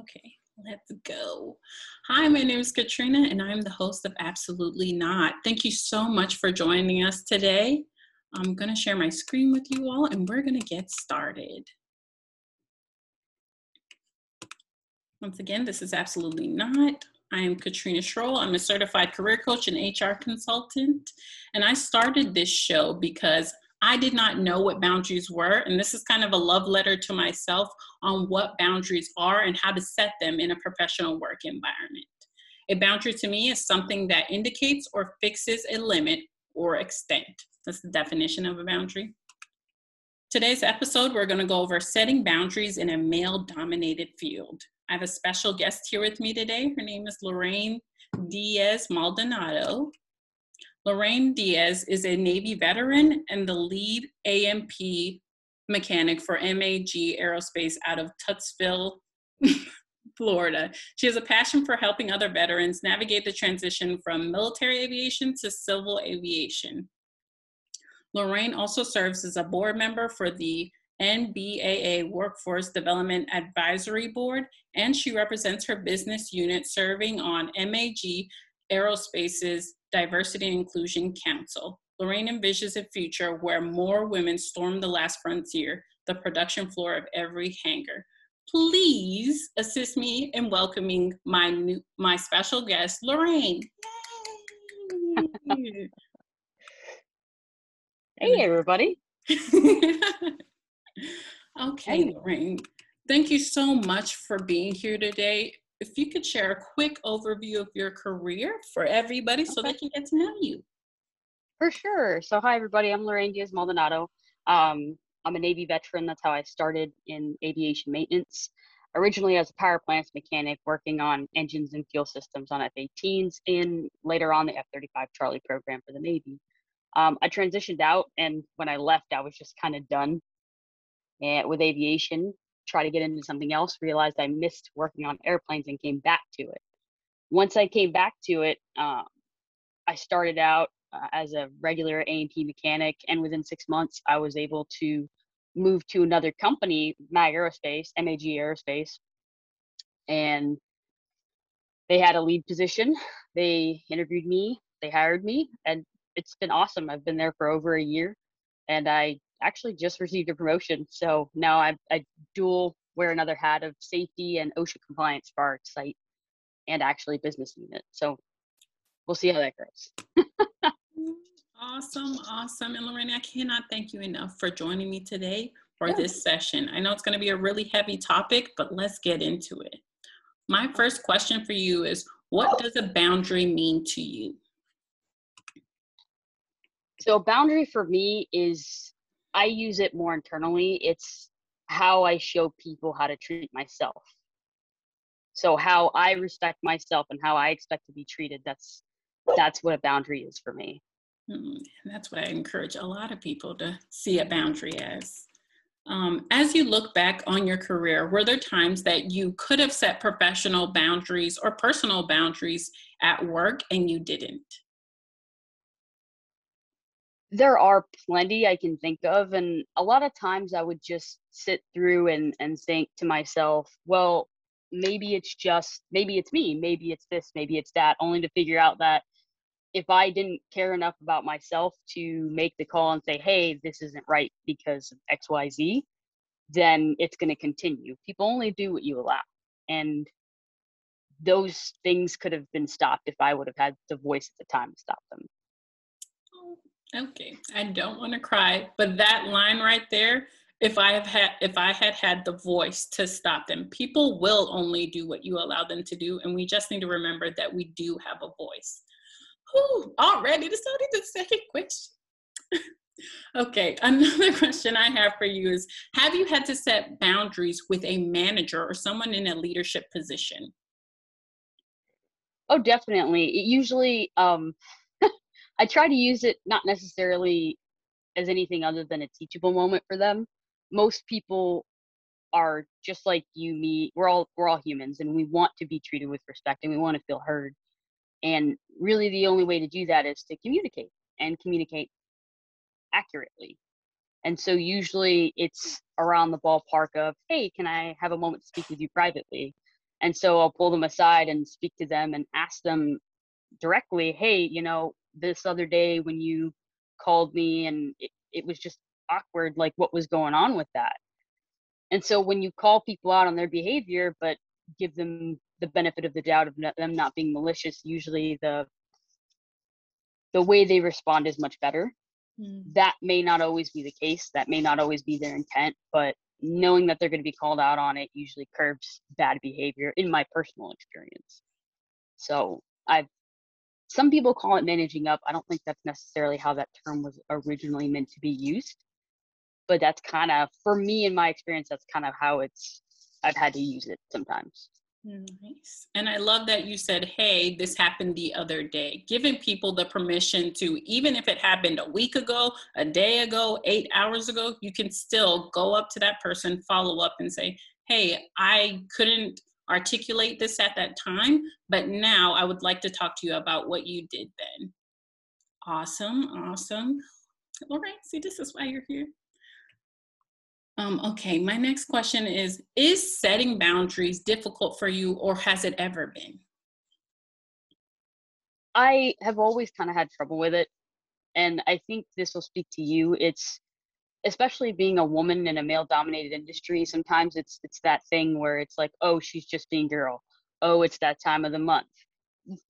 Okay, let's go. Hi, my name is Katrina, and I'm the host of Absolutely Not. Thank you so much for joining us today. I'm going to share my screen with you all, and we're going to get started. Once again, this is Absolutely Not. I am Katrina Strohl. I'm a certified career coach and HR consultant. And I started this show because I did not know what boundaries were. And this is kind of a love letter to myself on what boundaries are and how to set them in a professional work environment. A boundary to me is something that indicates or fixes a limit or extent. That's the definition of a boundary. Today's episode, we're going to go over setting boundaries in a male dominated field. I have a special guest here with me today. Her name is Lorraine Diaz Maldonado. Lorraine Diaz is a Navy veteran and the lead A&P mechanic for MAG Aerospace out of Titusville, Florida. She has a passion for helping other veterans navigate the transition from military aviation to civil aviation. Lorraine also serves as a board member for the NBAA Workforce Development Advisory Board, and she represents her business unit serving on MAG Aerospace's Diversity and Inclusion Council. Lorraine envisions a future where more women storm the last frontier, the production floor of every hangar. Please assist me in welcoming my new, my special guest, Lorraine. hey, everybody. okay, hey. Lorraine. Thank you so much for being here today if you could share a quick overview of your career for everybody so they can get to know you. For sure. So, hi, everybody. I'm Lorraine Diaz Maldonado. Um, I'm a Navy veteran. That's how I started in aviation maintenance. Originally, as a power plants mechanic, working on engines and fuel systems on F 18s, and later on the F 35 Charlie program for the Navy. Um, I transitioned out, and when I left, I was just kind of done eh, with aviation try to get into something else, realized I missed working on airplanes and came back to it. Once I came back to it, um, I started out uh, as a regular A&P mechanic, and within six months, I was able to move to another company, MAG Aerospace, MAG Aerospace, and they had a lead position. They interviewed me, they hired me, and it's been awesome. I've been there for over a year, and I actually just received a promotion. So now I, I dual wear another hat of safety and OSHA compliance for our site and actually business unit. So we'll see how that goes. awesome, awesome. And Lorraine, I cannot thank you enough for joining me today for yeah. this session. I know it's going to be a really heavy topic, but let's get into it. My first question for you is what oh. does a boundary mean to you? So, a boundary for me is I use it more internally. It's how I show people how to treat myself. So how I respect myself and how I expect to be treated, that's that's what a boundary is for me. Mm, that's what I encourage a lot of people to see a boundary as. Um, as you look back on your career, were there times that you could have set professional boundaries or personal boundaries at work and you didn't? There are plenty I can think of. And a lot of times I would just sit through and, and think to myself, well, maybe it's just, maybe it's me, maybe it's this, maybe it's that, only to figure out that if I didn't care enough about myself to make the call and say, hey, this isn't right because of XYZ, then it's going to continue. People only do what you allow. And those things could have been stopped if I would have had the voice at the time to stop them. Okay, I don't want to cry, but that line right there, if I have had if I had had the voice to stop them, people will only do what you allow them to do, and we just need to remember that we do have a voice. Whew, already start the second question. okay, another question I have for you is: Have you had to set boundaries with a manager or someone in a leadership position? Oh, definitely. It usually, um, I try to use it not necessarily as anything other than a teachable moment for them. Most people are just like you, me. We're all we're all humans, and we want to be treated with respect, and we want to feel heard. And really, the only way to do that is to communicate and communicate accurately. And so, usually, it's around the ballpark of, "Hey, can I have a moment to speak with you privately?" And so I'll pull them aside and speak to them and ask them directly, hey, you know, this other day when you called me and it, it was just awkward, like what was going on with that? And so when you call people out on their behavior, but give them the benefit of the doubt of them not being malicious, usually the the way they respond is much better. Mm. That may not always be the case. That may not always be their intent, but knowing that they're going to be called out on it usually curbs bad behavior in my personal experience. So I've some people call it managing up. I don't think that's necessarily how that term was originally meant to be used. But that's kind of for me in my experience, that's kind of how it's I've had to use it sometimes. Nice. And I love that you said, hey, this happened the other day, giving people the permission to, even if it happened a week ago, a day ago, eight hours ago, you can still go up to that person, follow up, and say, hey, I couldn't articulate this at that time, but now I would like to talk to you about what you did then. Awesome. Awesome. All right. See, this is why you're here. Um, okay, my next question is Is setting boundaries difficult for you, or has it ever been? I have always kind of had trouble with it. And I think this will speak to you. It's especially being a woman in a male dominated industry, sometimes it's it's that thing where it's like, oh, she's just being girl. Oh, it's that time of the month.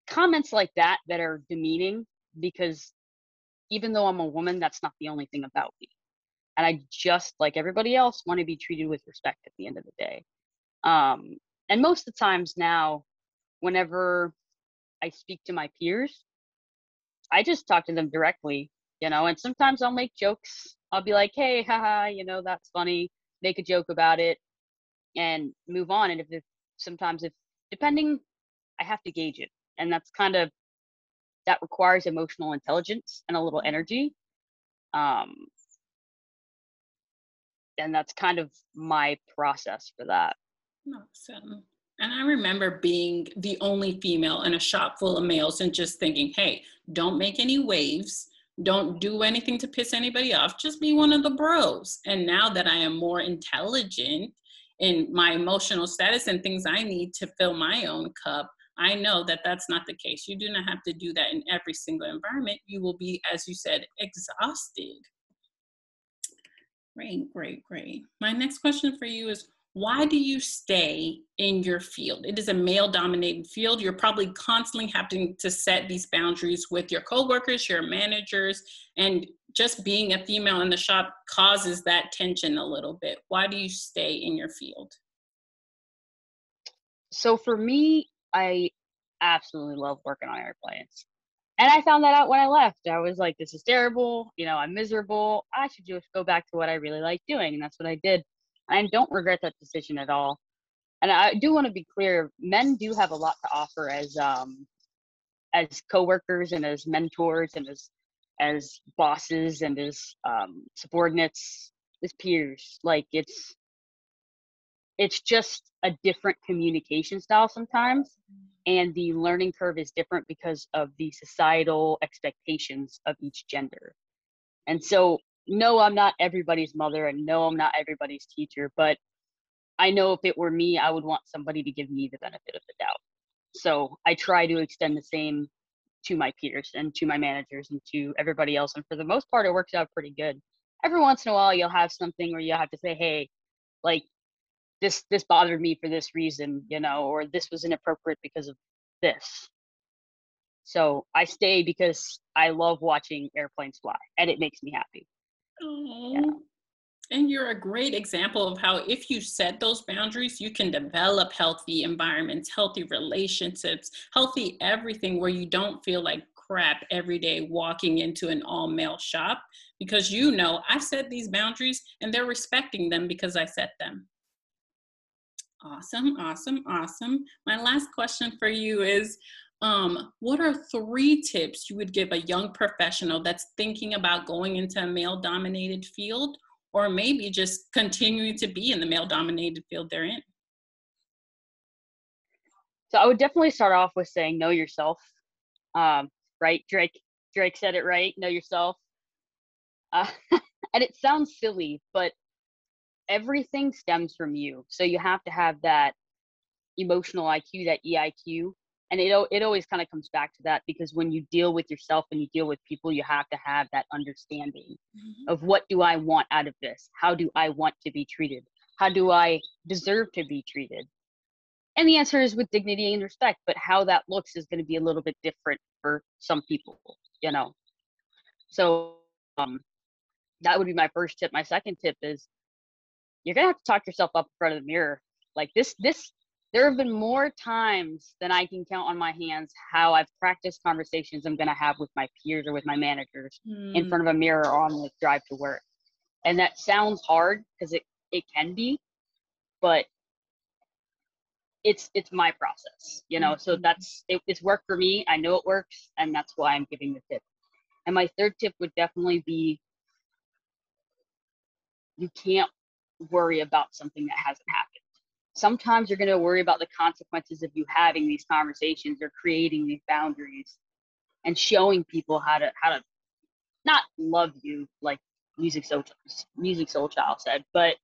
Comments like that that are demeaning because even though I'm a woman, that's not the only thing about me and I just like everybody else want to be treated with respect at the end of the day. Um, and most of the times now, whenever I speak to my peers, I just talk to them directly, you know, and sometimes I'll make jokes. I'll be like, hey, haha, you know, that's funny, make a joke about it and move on. And if, if sometimes if depending, I have to gauge it. And that's kind of that requires emotional intelligence and a little energy. Um, and that's kind of my process for that. Awesome. And I remember being the only female in a shop full of males and just thinking, hey, don't make any waves. Don't do anything to piss anybody off. Just be one of the bros. And now that I am more intelligent in my emotional status and things I need to fill my own cup, I know that that's not the case. You do not have to do that in every single environment. You will be, as you said, exhausted. Great, great, great. My next question for you is why do you stay in your field? It is a male dominated field. You're probably constantly having to set these boundaries with your coworkers, your managers, and just being a female in the shop causes that tension a little bit. Why do you stay in your field? So for me, I absolutely love working on airplanes. And I found that out when I left. I was like, this is terrible. You know, I'm miserable. I should just go back to what I really like doing. And that's what I did. I don't regret that decision at all. And I do want to be clear, men do have a lot to offer as um as coworkers and as mentors and as as bosses and as um subordinates, as peers. Like it's it's just a different communication style sometimes and the learning curve is different because of the societal expectations of each gender and so no i'm not everybody's mother and no i'm not everybody's teacher but i know if it were me i would want somebody to give me the benefit of the doubt. So i try to extend the same to my peers and to my managers and to everybody else and for the most part it works out pretty good. Every once in a while you'll have something where you'll have to say hey like this this bothered me for this reason you know or this was inappropriate because of this. So i stay because i love watching airplanes fly and it makes me happy and you're a great example of how if you set those boundaries you can develop healthy environments healthy relationships healthy everything where you don't feel like crap every day walking into an all male shop because you know I set these boundaries and they're respecting them because I set them. Awesome, awesome, awesome. My last question for you is um, what are three tips you would give a young professional that's thinking about going into a male dominated field or maybe just continuing to be in the male dominated field they're in? So I would definitely start off with saying know yourself. Um, right? Drake Drake said it right. Know yourself. Uh, and it sounds silly, but everything stems from you. So you have to have that emotional IQ, that EIQ. And it, it always kind of comes back to that because when you deal with yourself and you deal with people, you have to have that understanding mm-hmm. of what do I want out of this? How do I want to be treated? How do I deserve to be treated? And the answer is with dignity and respect, but how that looks is going to be a little bit different for some people, you know. So um that would be my first tip. My second tip is you're gonna have to talk yourself up in front of the mirror. Like this, this there have been more times than I can count on my hands how I've practiced conversations I'm gonna have with my peers or with my managers mm. in hmm. front of a mirror on the drive to work. And that sounds hard because it, it can be, but it's it's my process, you know. Mm-hmm. So that's it, it's worked for me. I know it works, and that's why I'm giving the tip. And my third tip would definitely be you can't worry about something that hasn't happened. Sometimes you're going to worry about the consequences of you having these conversations or creating these boundaries and showing people how to how to not love you like music soul musiq soulchild said, but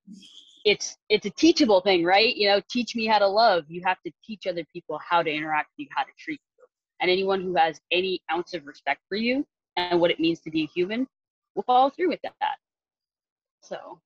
it's it's a teachable thing, right? You know, teach me how to love. You have to teach other people how to interact with you, how to treat you. And anyone who has any ounce of respect for you and what it means to be a human will follow through with that. So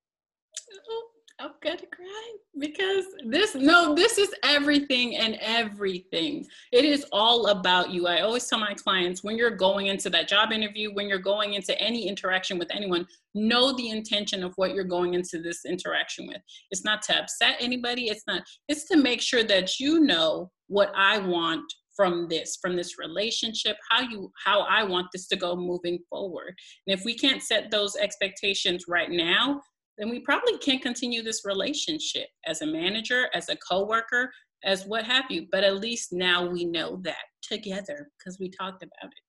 I'm gonna cry because this no, this is everything and everything. It is all about you. I always tell my clients when you're going into that job interview, when you're going into any interaction with anyone, know the intention of what you're going into this interaction with. It's not to upset anybody, it's not, it's to make sure that you know what I want from this from this relationship how you how i want this to go moving forward and if we can't set those expectations right now then we probably can't continue this relationship as a manager, as a coworker, as what have you. But at least now we know that together because we talked about it.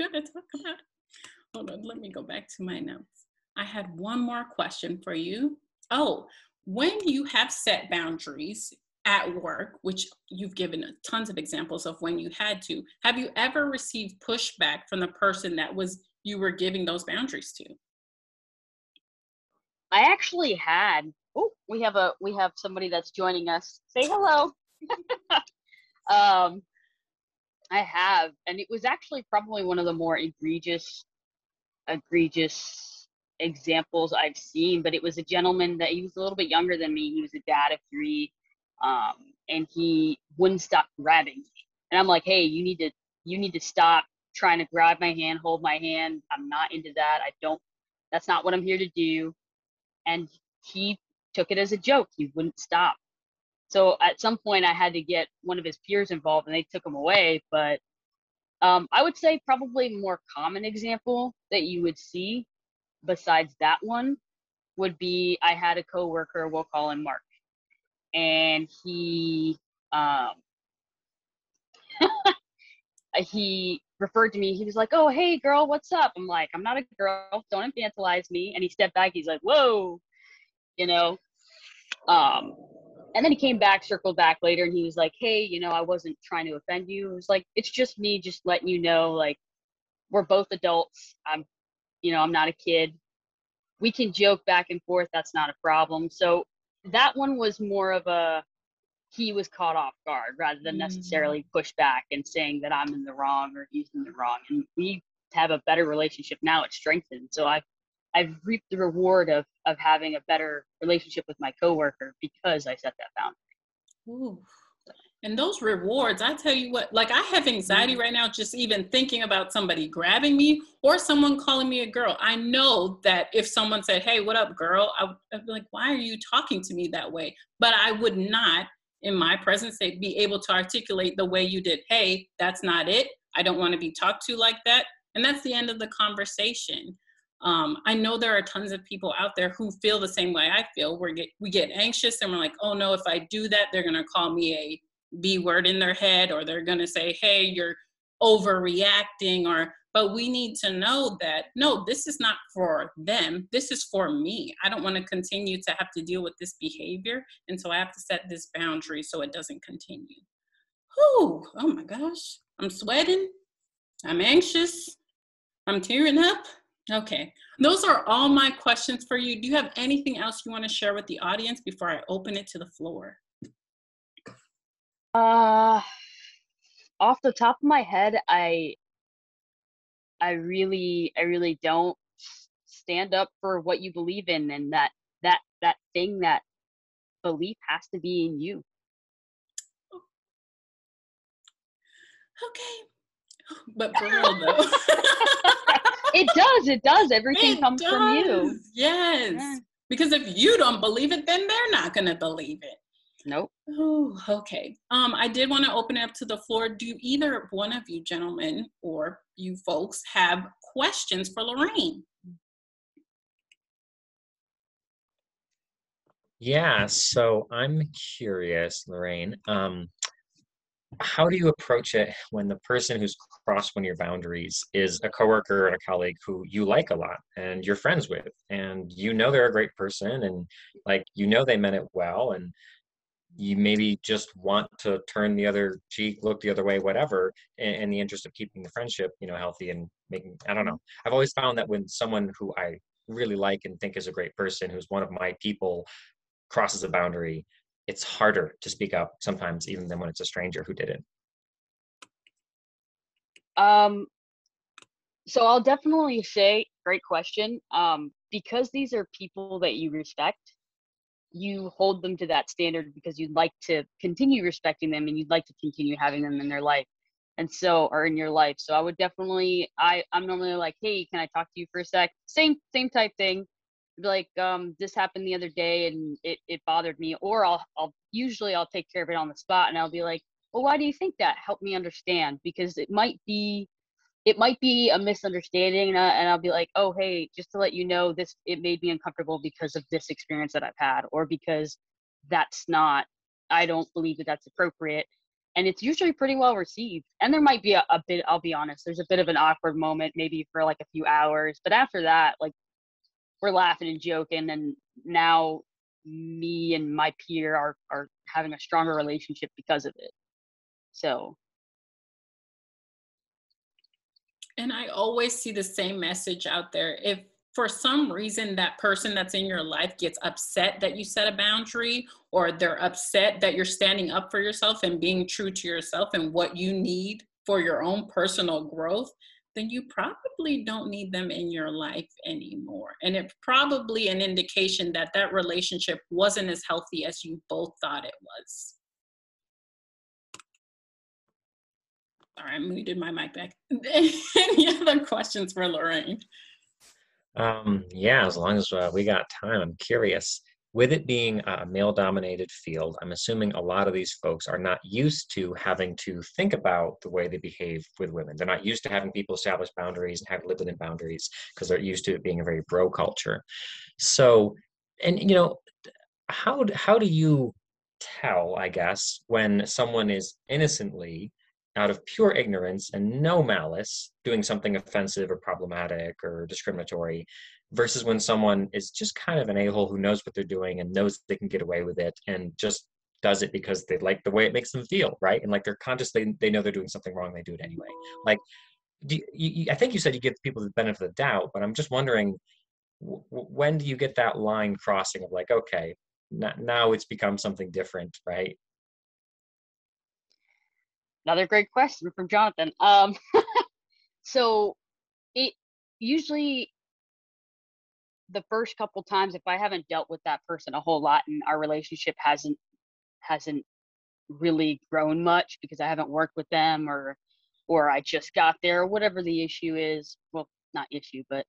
To talk about it. Hold on, let me go back to my notes. I had one more question for you. Oh, when you have set boundaries at work, which you've given tons of examples of when you had to, have you ever received pushback from the person that was you were giving those boundaries to? I actually had. Oh, we have a we have somebody that's joining us. Say hello. um, I have, and it was actually probably one of the more egregious, egregious examples I've seen. But it was a gentleman that he was a little bit younger than me. He was a dad of three, um, and he wouldn't stop grabbing me. And I'm like, hey, you need to you need to stop trying to grab my hand, hold my hand. I'm not into that. I don't. That's not what I'm here to do and he took it as a joke. He wouldn't stop. So at some point, I had to get one of his peers involved, and they took him away. But um, I would say probably more common example that you would see besides that one would be I had a coworker, we'll call him Mark, and he um, he referred to me. He was like, "Oh, hey, girl, what's up?" I'm like, "I'm not a girl. Don't infantilize me." And he stepped back. He's like, "Whoa," you know. Um, and then he came back, circled back later, and he was like, "Hey, you know, I wasn't trying to offend you. It was like, it's just me, just letting you know, like, we're both adults. I'm, you know, I'm not a kid. We can joke back and forth. That's not a problem." So that one was more of a he was caught off guard rather than mm. necessarily push back and saying that I'm in the wrong or he's in the wrong. And we have a better relationship now. It's strengthened. So I've I've reaped the reward of of having a better relationship with my coworker because I set that boundary. Ooh. And those rewards, I tell you what, like I have anxiety mm. right now just even thinking about somebody grabbing me or someone calling me a girl. I know that if someone said, Hey, what up, girl? I would be like, Why are you talking to me that way? But I would not in my presence they be able to articulate the way you did hey that's not it. I don't want to be talked to like that. And that's the end of the conversation. Um, i know there are tons of people out there who feel the same way i feel. We get we get anxious and we're like oh no if i do that they're going to call me a b word in their head or they're going to say hey you're overreacting or but we need to know that no this is not for them. This is for me. I don't want to continue to have to deal with this behavior and so i have to set this boundary so it doesn't continue. Whew, oh my gosh. I'm sweating. I'm anxious. I'm tearing up. Okay. Those are all my questions for you. Do you have anything else you want to share with the audience before i open it to the floor? Uh, off the top of my head, I I really I really don't stand up for what you believe in and that that that thing that belief has to be in you. Okay. But for real though. it does, it does. Everything It comes from you. Yes. Yeah. Because if you don't believe it, then they're not gonna believe it. Nope. Oh, okay. Um, I did want to open it up to the floor. Do either one of you gentlemen or you folks have questions for Lorraine? Yeah, so I'm curious, Lorraine. Um, how do you approach it when the person who's crossed one of your boundaries is a coworker and a colleague who you like a lot and you're friends with, and you know they're a great person, and like you know they meant it well, and you maybe just want to turn the other cheek, look the other way, whatever, in, in the interest of keeping the friendship, you know, healthy and making. I don't know. I've always found that when someone who I really like and think is a great person, who's one of my people, crosses a boundary, it's harder to speak up sometimes, even than when it's a stranger who did it. Um, so I'll definitely say, great question. Um, because these are people that you respect, you hold them to that standard because you'd like to continue respecting them and you'd like to continue having them in their life. And so, or in your life. So I would definitely, I, I'm normally like, hey, can I talk to you for a sec? Same, same type thing. Like, um, this happened the other day and it, it bothered me. Or I'll, I'll usually I'll take care of it on the spot and I'll be like, well, why do you think that? Help me understand because it might be it might be a misunderstanding and, I, and i'll be like oh hey just to let you know this it made me uncomfortable because of this experience that i've had or because that's not i don't believe that that's appropriate. And it's usually pretty well received. And there might be a, a bit i'll be honest there's a bit of an awkward moment maybe for like a few hours but after that like we're laughing and joking and now me and my peer are are having a stronger relationship because of it. So And I always see the same message out there. If for some reason that person that's in your life gets upset that you set a boundary or they're upset that you're standing up for yourself and being true to yourself and what you need for your own personal growth, then you probably don't need them in your life anymore. And it's probably an indication that that relationship wasn't as healthy as you both thought it was. Right, I muted my mic back. Any other questions for Lorraine? Um, yeah, as long as uh, we got time, I'm curious. With it being a male dominated field, I'm assuming a lot of these folks are not used to having to think about the way they behave with women. They're not used to having people establish boundaries and have to live within boundaries because they're used to it being a very bro culture. So, and you know, how how do you tell, I guess, when someone is innocently out of pure ignorance and no malice doing something offensive or problematic or discriminatory versus when someone is just kind of an a-hole who knows what they're doing and knows they can get away with it and just does it because they like the way it makes them feel right? And like they're conscious they, they know they're doing something wrong they do it anyway. Like you, you, i think you said you give people the benefit of the doubt but i'm just wondering when do you get that line crossing of like okay now it's become something different right another great question from Jonathan. Um, so it usually the first couple times if I haven't dealt with that person a whole lot and our relationship hasn't hasn't really grown much because I haven't worked with them or or I just got there or whatever the issue is. Well, not issue, but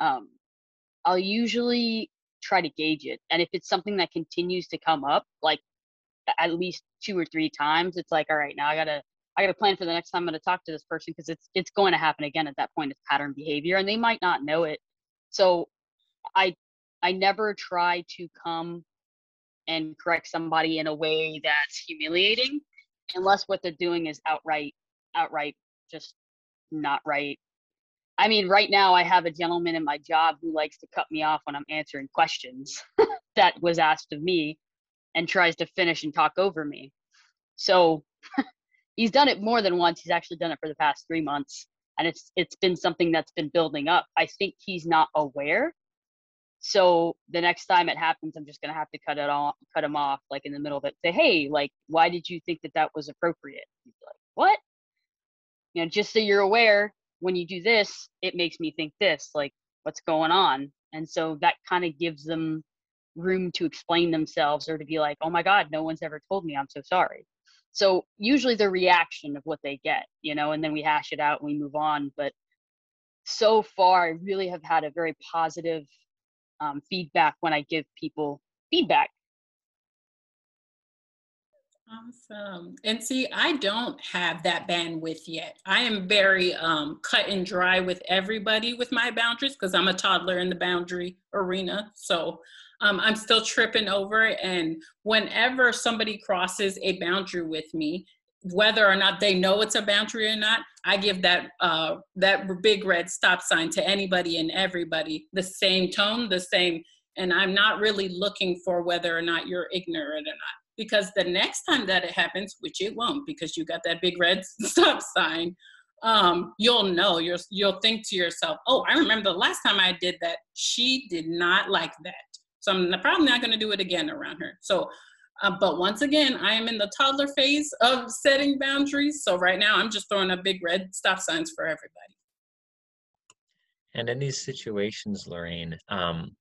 um, I'll usually try to gauge it. And if it's something that continues to come up, like at least two or three times, it's like, all right, now I gotta I gotta plan for the next time I'm gonna talk to this person because it's it's going to happen again at that point. It's pattern behavior, and they might not know it. So I I never try to come and correct somebody in a way that's humiliating, unless what they're doing is outright outright just not right. I mean, right now I have a gentleman in my job who likes to cut me off when I'm answering questions that was asked of me and tries to finish and talk over me. So he's done it more than once. He's actually done it for the past three months, and it's it's been something that's been building up. I think he's not aware So the next time it happens, I'm just gonna have to cut it off, cut him off, like in the middle of it. Say, hey, like, why did you think that that was appropriate? Like, what? You know, just so you're aware, when you do this, it makes me think this. Like, what's going on? And so that kind of gives them room to explain themselves or to be like, oh my God, no one's ever told me. I'm so sorry. So usually the reaction of what they get, you know, and then we hash it out and we move on. But so far, I really have had a very positive um, feedback when I give people feedback. Awesome. And see, I don't have that bandwidth yet. I am very um, cut and dry with everybody with my boundaries because I'm a toddler in the boundary arena. So um, I'm still tripping over it. And whenever somebody crosses a boundary with me, whether or not they know it's a boundary or not, I give that uh, that big red stop sign to anybody and everybody, the same tone, the same. And I'm not really looking for whether or not you're ignorant or not, because the next time that it happens, which it won't, because you got that big red stop sign, um, you'll know. You'll you'll think to yourself, "Oh, I remember the last time I did that. She did not like that." So I'm probably not going to do it again around her. So uh, but once again, I am in the toddler phase of setting boundaries. So right now, I'm just throwing up big red stop signs for everybody. And in these situations, Lorraine, um,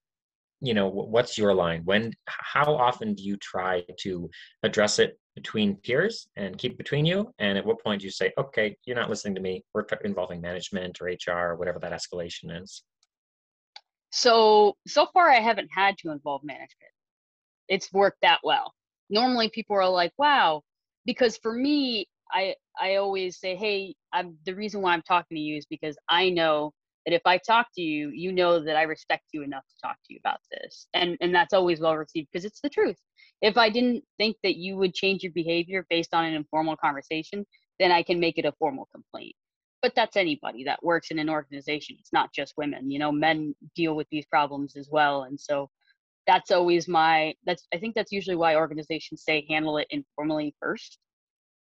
you know, what's your line? When, how often do you try to address it between peers and keep between you? And at what point do you say, okay, you're not listening to me. We're involving management or HR or whatever that escalation is. So so far, I haven't had to involve management. It's worked that well. Normally people are like wow because for me i i always say hey i'm the reason why i'm talking to you is because i know that if i talk to you you know that i respect you enough to talk to you about this. And and that's always well received because it's the truth. If i didn't think that you would change your behavior based on an informal conversation then i can make it a formal complaint but that's anybody that works in an organization it's not just women you know men deal with these problems as well and so that's always my that's i think that's usually why organizations say handle it informally first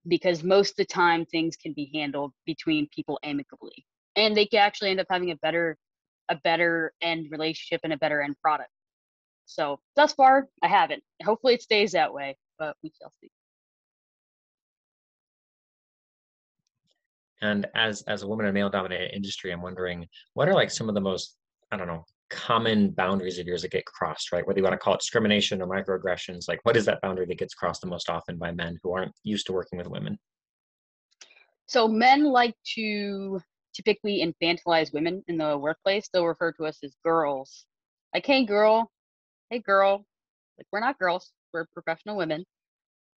because most of the time things can be handled between people amicably and they can actually end up having a better a better end relationship and a better end product. So thus far i haven't. Hopefully it stays that way but we shall see and as as a woman in a male dominated industry i'm wondering what are like some of the most i don't know common boundaries of yours that get crossed, right? Whether you want to call it discrimination or microaggressions, like what is that boundary that gets crossed the most often by men who aren't used to working with women? So men like to typically infantilize women in the workplace. They'll refer to us as girls. Like, hey girl, hey girl. Like we're not girls, we're professional women.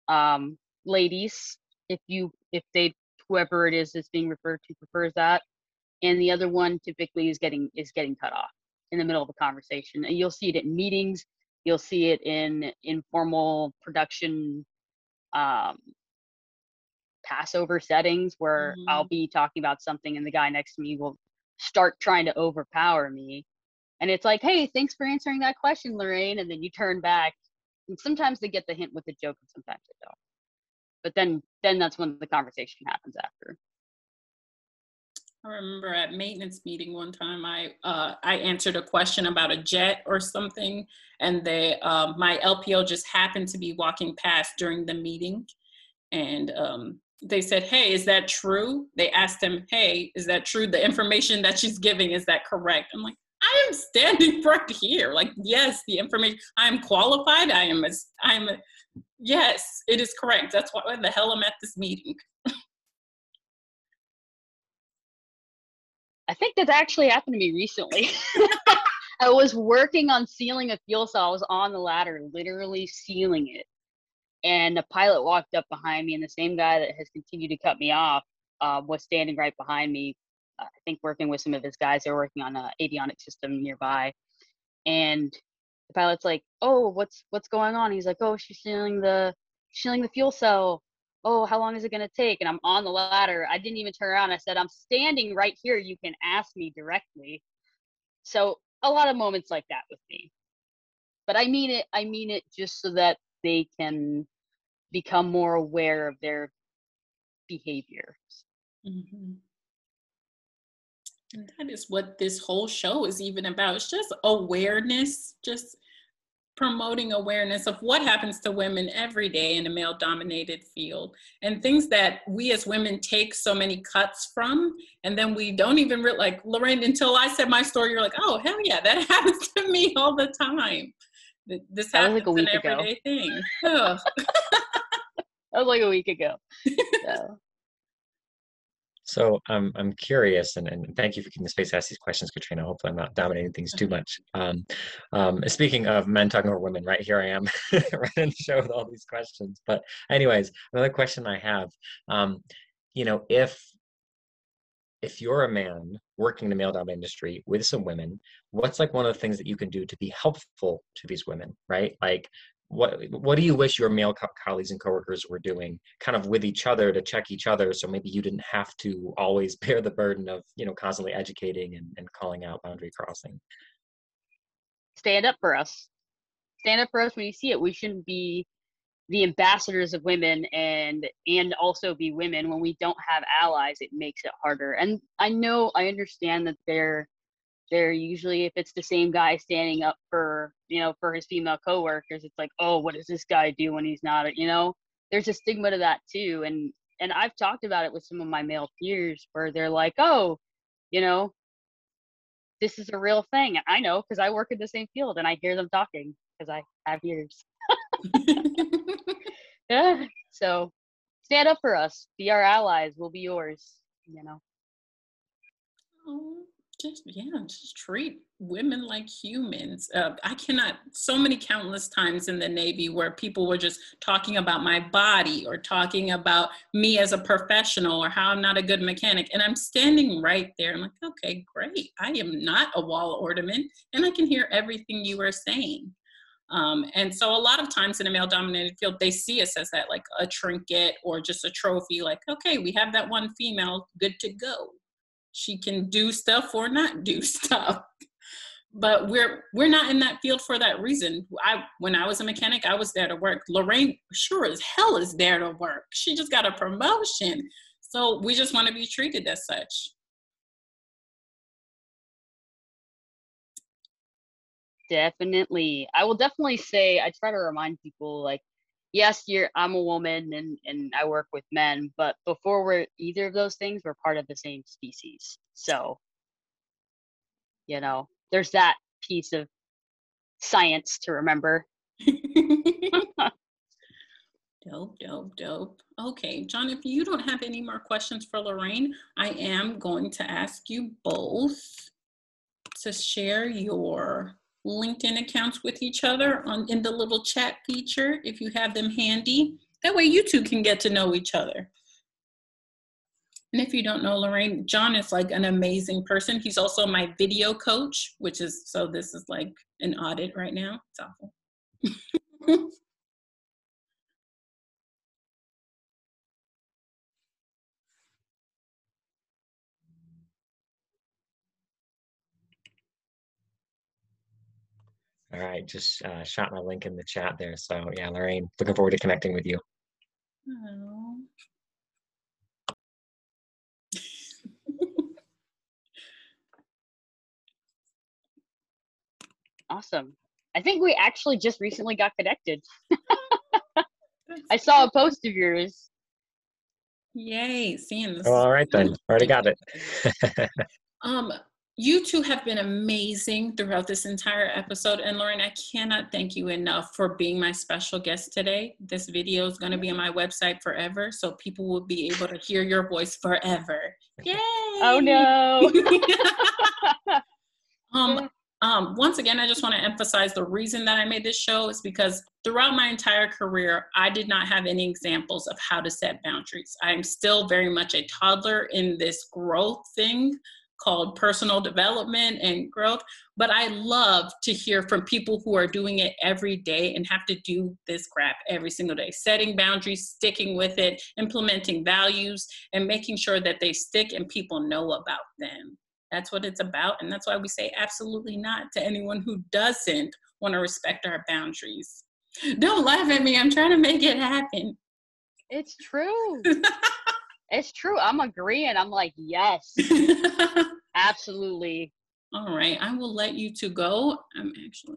Um, ladies, if you if they whoever it is that's being referred to prefers that. And the other one typically is getting is getting cut off in the middle of a conversation. And you'll see it in meetings, you'll see it in informal production um, passover settings where mm-hmm. I'll be talking about something and the guy next to me will start trying to overpower me. And it's like, hey, thanks for answering that question, Lorraine. And then you turn back. And sometimes they get the hint with the joke and sometimes they don't. But then then that's when the conversation happens after. I remember at maintenance meeting one time I uh, I answered a question about a jet or something, and they uh, my LPO just happened to be walking past during the meeting, and um, they said, "Hey, is that true?" They asked him, "Hey, is that true? The information that she's giving is that correct?" I'm like, "I am standing right here. Like, yes, the information. I am qualified. I am. A, I am. A, yes, it is correct. That's why the hell I'm at this meeting." I think that's actually happened to me recently. I was working on sealing a fuel cell. I was on the ladder, literally sealing it. And the pilot walked up behind me, and the same guy that has continued to cut me off uh, was standing right behind me. Uh, I think working with some of his guys. They were working on an avionic system nearby. And the pilot's like, "Oh, what's what's going on?" He's like, "Oh, she's sealing the sealing the fuel cell oh, how long is it to take? And I'm on the ladder. I didn't even turn around. I said, I'm standing right here. You can ask me directly. So a lot of moments like that with me. But I mean it, I mean it just so that they can become more aware of their behaviors. Mm-hmm. And that is what this whole show is even about. It's just awareness, just promoting awareness of what happens to women every day in a male dominated field and things that we as women take so many cuts from and then we don't even re- like lorraine until i said my story you're like oh hell yeah that happens to me all the time this happens like a week an everyday ago. thing that was like a week ago So um, I'm curious, and, and thank you for keeping the space to ask these questions, Katrina. Hopefully, I'm not dominating things too much. Um, um, speaking of men talking over women, right here I am, right in the show with all these questions. But anyways, another question I have, um, you know, if if you're a man working in the male dominated industry with some women, what's like one of the things that you can do to be helpful to these women, right? Like what what do you wish your male co- colleagues and coworkers were doing kind of with each other to check each other so maybe you didn't have to always bear the burden of you know constantly educating and, and calling out boundary crossing? Stand up for us. Stand up for us when you see it. We shouldn't be the ambassadors of women and and also be women. When we don't have allies it makes it harder. And i know i understand that they're they're usually if it's the same guy standing up for you know for his female coworkers it's like oh what does this guy do when he's not you know? There's a stigma to that too and and i've talked about it with some of my male peers where they're like oh you know this is a real thing. I know because i work in the same field and i hear them talking because i have ears. Yeah so stand up for us. Be our allies. We'll be yours. You know just yeah just treat women like humans. Uh, i cannot so many countless times in the navy where people were just talking about my body or talking about me as a professional or how i'm not a good mechanic. And i'm standing right there. I'm like okay great. I am not a wall ornament and i can hear everything you are saying. Um, and so a lot of times in a male dominated field they see us as that like a trinket or just a trophy like okay we have that one female good to go she can do stuff or not do stuff. But we're we're not in that field for that reason. I when i was a mechanic i was there to work. Lorraine sure as hell is there to work. She just got a promotion. So we just want to be treated as such. Definitely. I will definitely say i try to remind people like yes, you're I'm a woman and and I work with men, but before we're either of those things, we're part of the same species. So, you know, there's that piece of science to remember. dope, dope, dope. Okay, John, if you don't have any more questions for Lorraine, I am going to ask you both to share your LinkedIn accounts with each other on in the little chat feature if you have them handy. That way you two can get to know each other. And if you don't know Lorraine, John is like an amazing person. He's also my video coach, which is so this is like an audit right now. It's awful. All right, just uh, shot my link in the chat there. So yeah, Lorraine, looking forward to connecting with you. awesome. I think we actually just recently got connected. I saw a post of yours. Yay, seeing this. Oh, all right then. Already got it. um, you two have been amazing throughout this entire episode. And Lauren, I cannot thank you enough for being my special guest today. This video is going to be on my website forever, so people will be able to hear your voice forever. Yay! Oh no. um, um, once again, I just want to emphasize the reason that I made this show is because throughout my entire career, I did not have any examples of how to set boundaries. I'm still very much a toddler in this growth thing called personal development and growth. But I love to hear from people who are doing it every day and have to do this crap every single day setting boundaries, sticking with it, implementing values, and making sure that they stick and people know about them. That's what it's about. And that's why we say absolutely not to anyone who doesn't want to respect our boundaries. Don't laugh at me. I'm trying to make it happen. It's true. it's true. I'm agreeing. I'm like, yes. Absolutely. All right, I will let you to go. I'm actually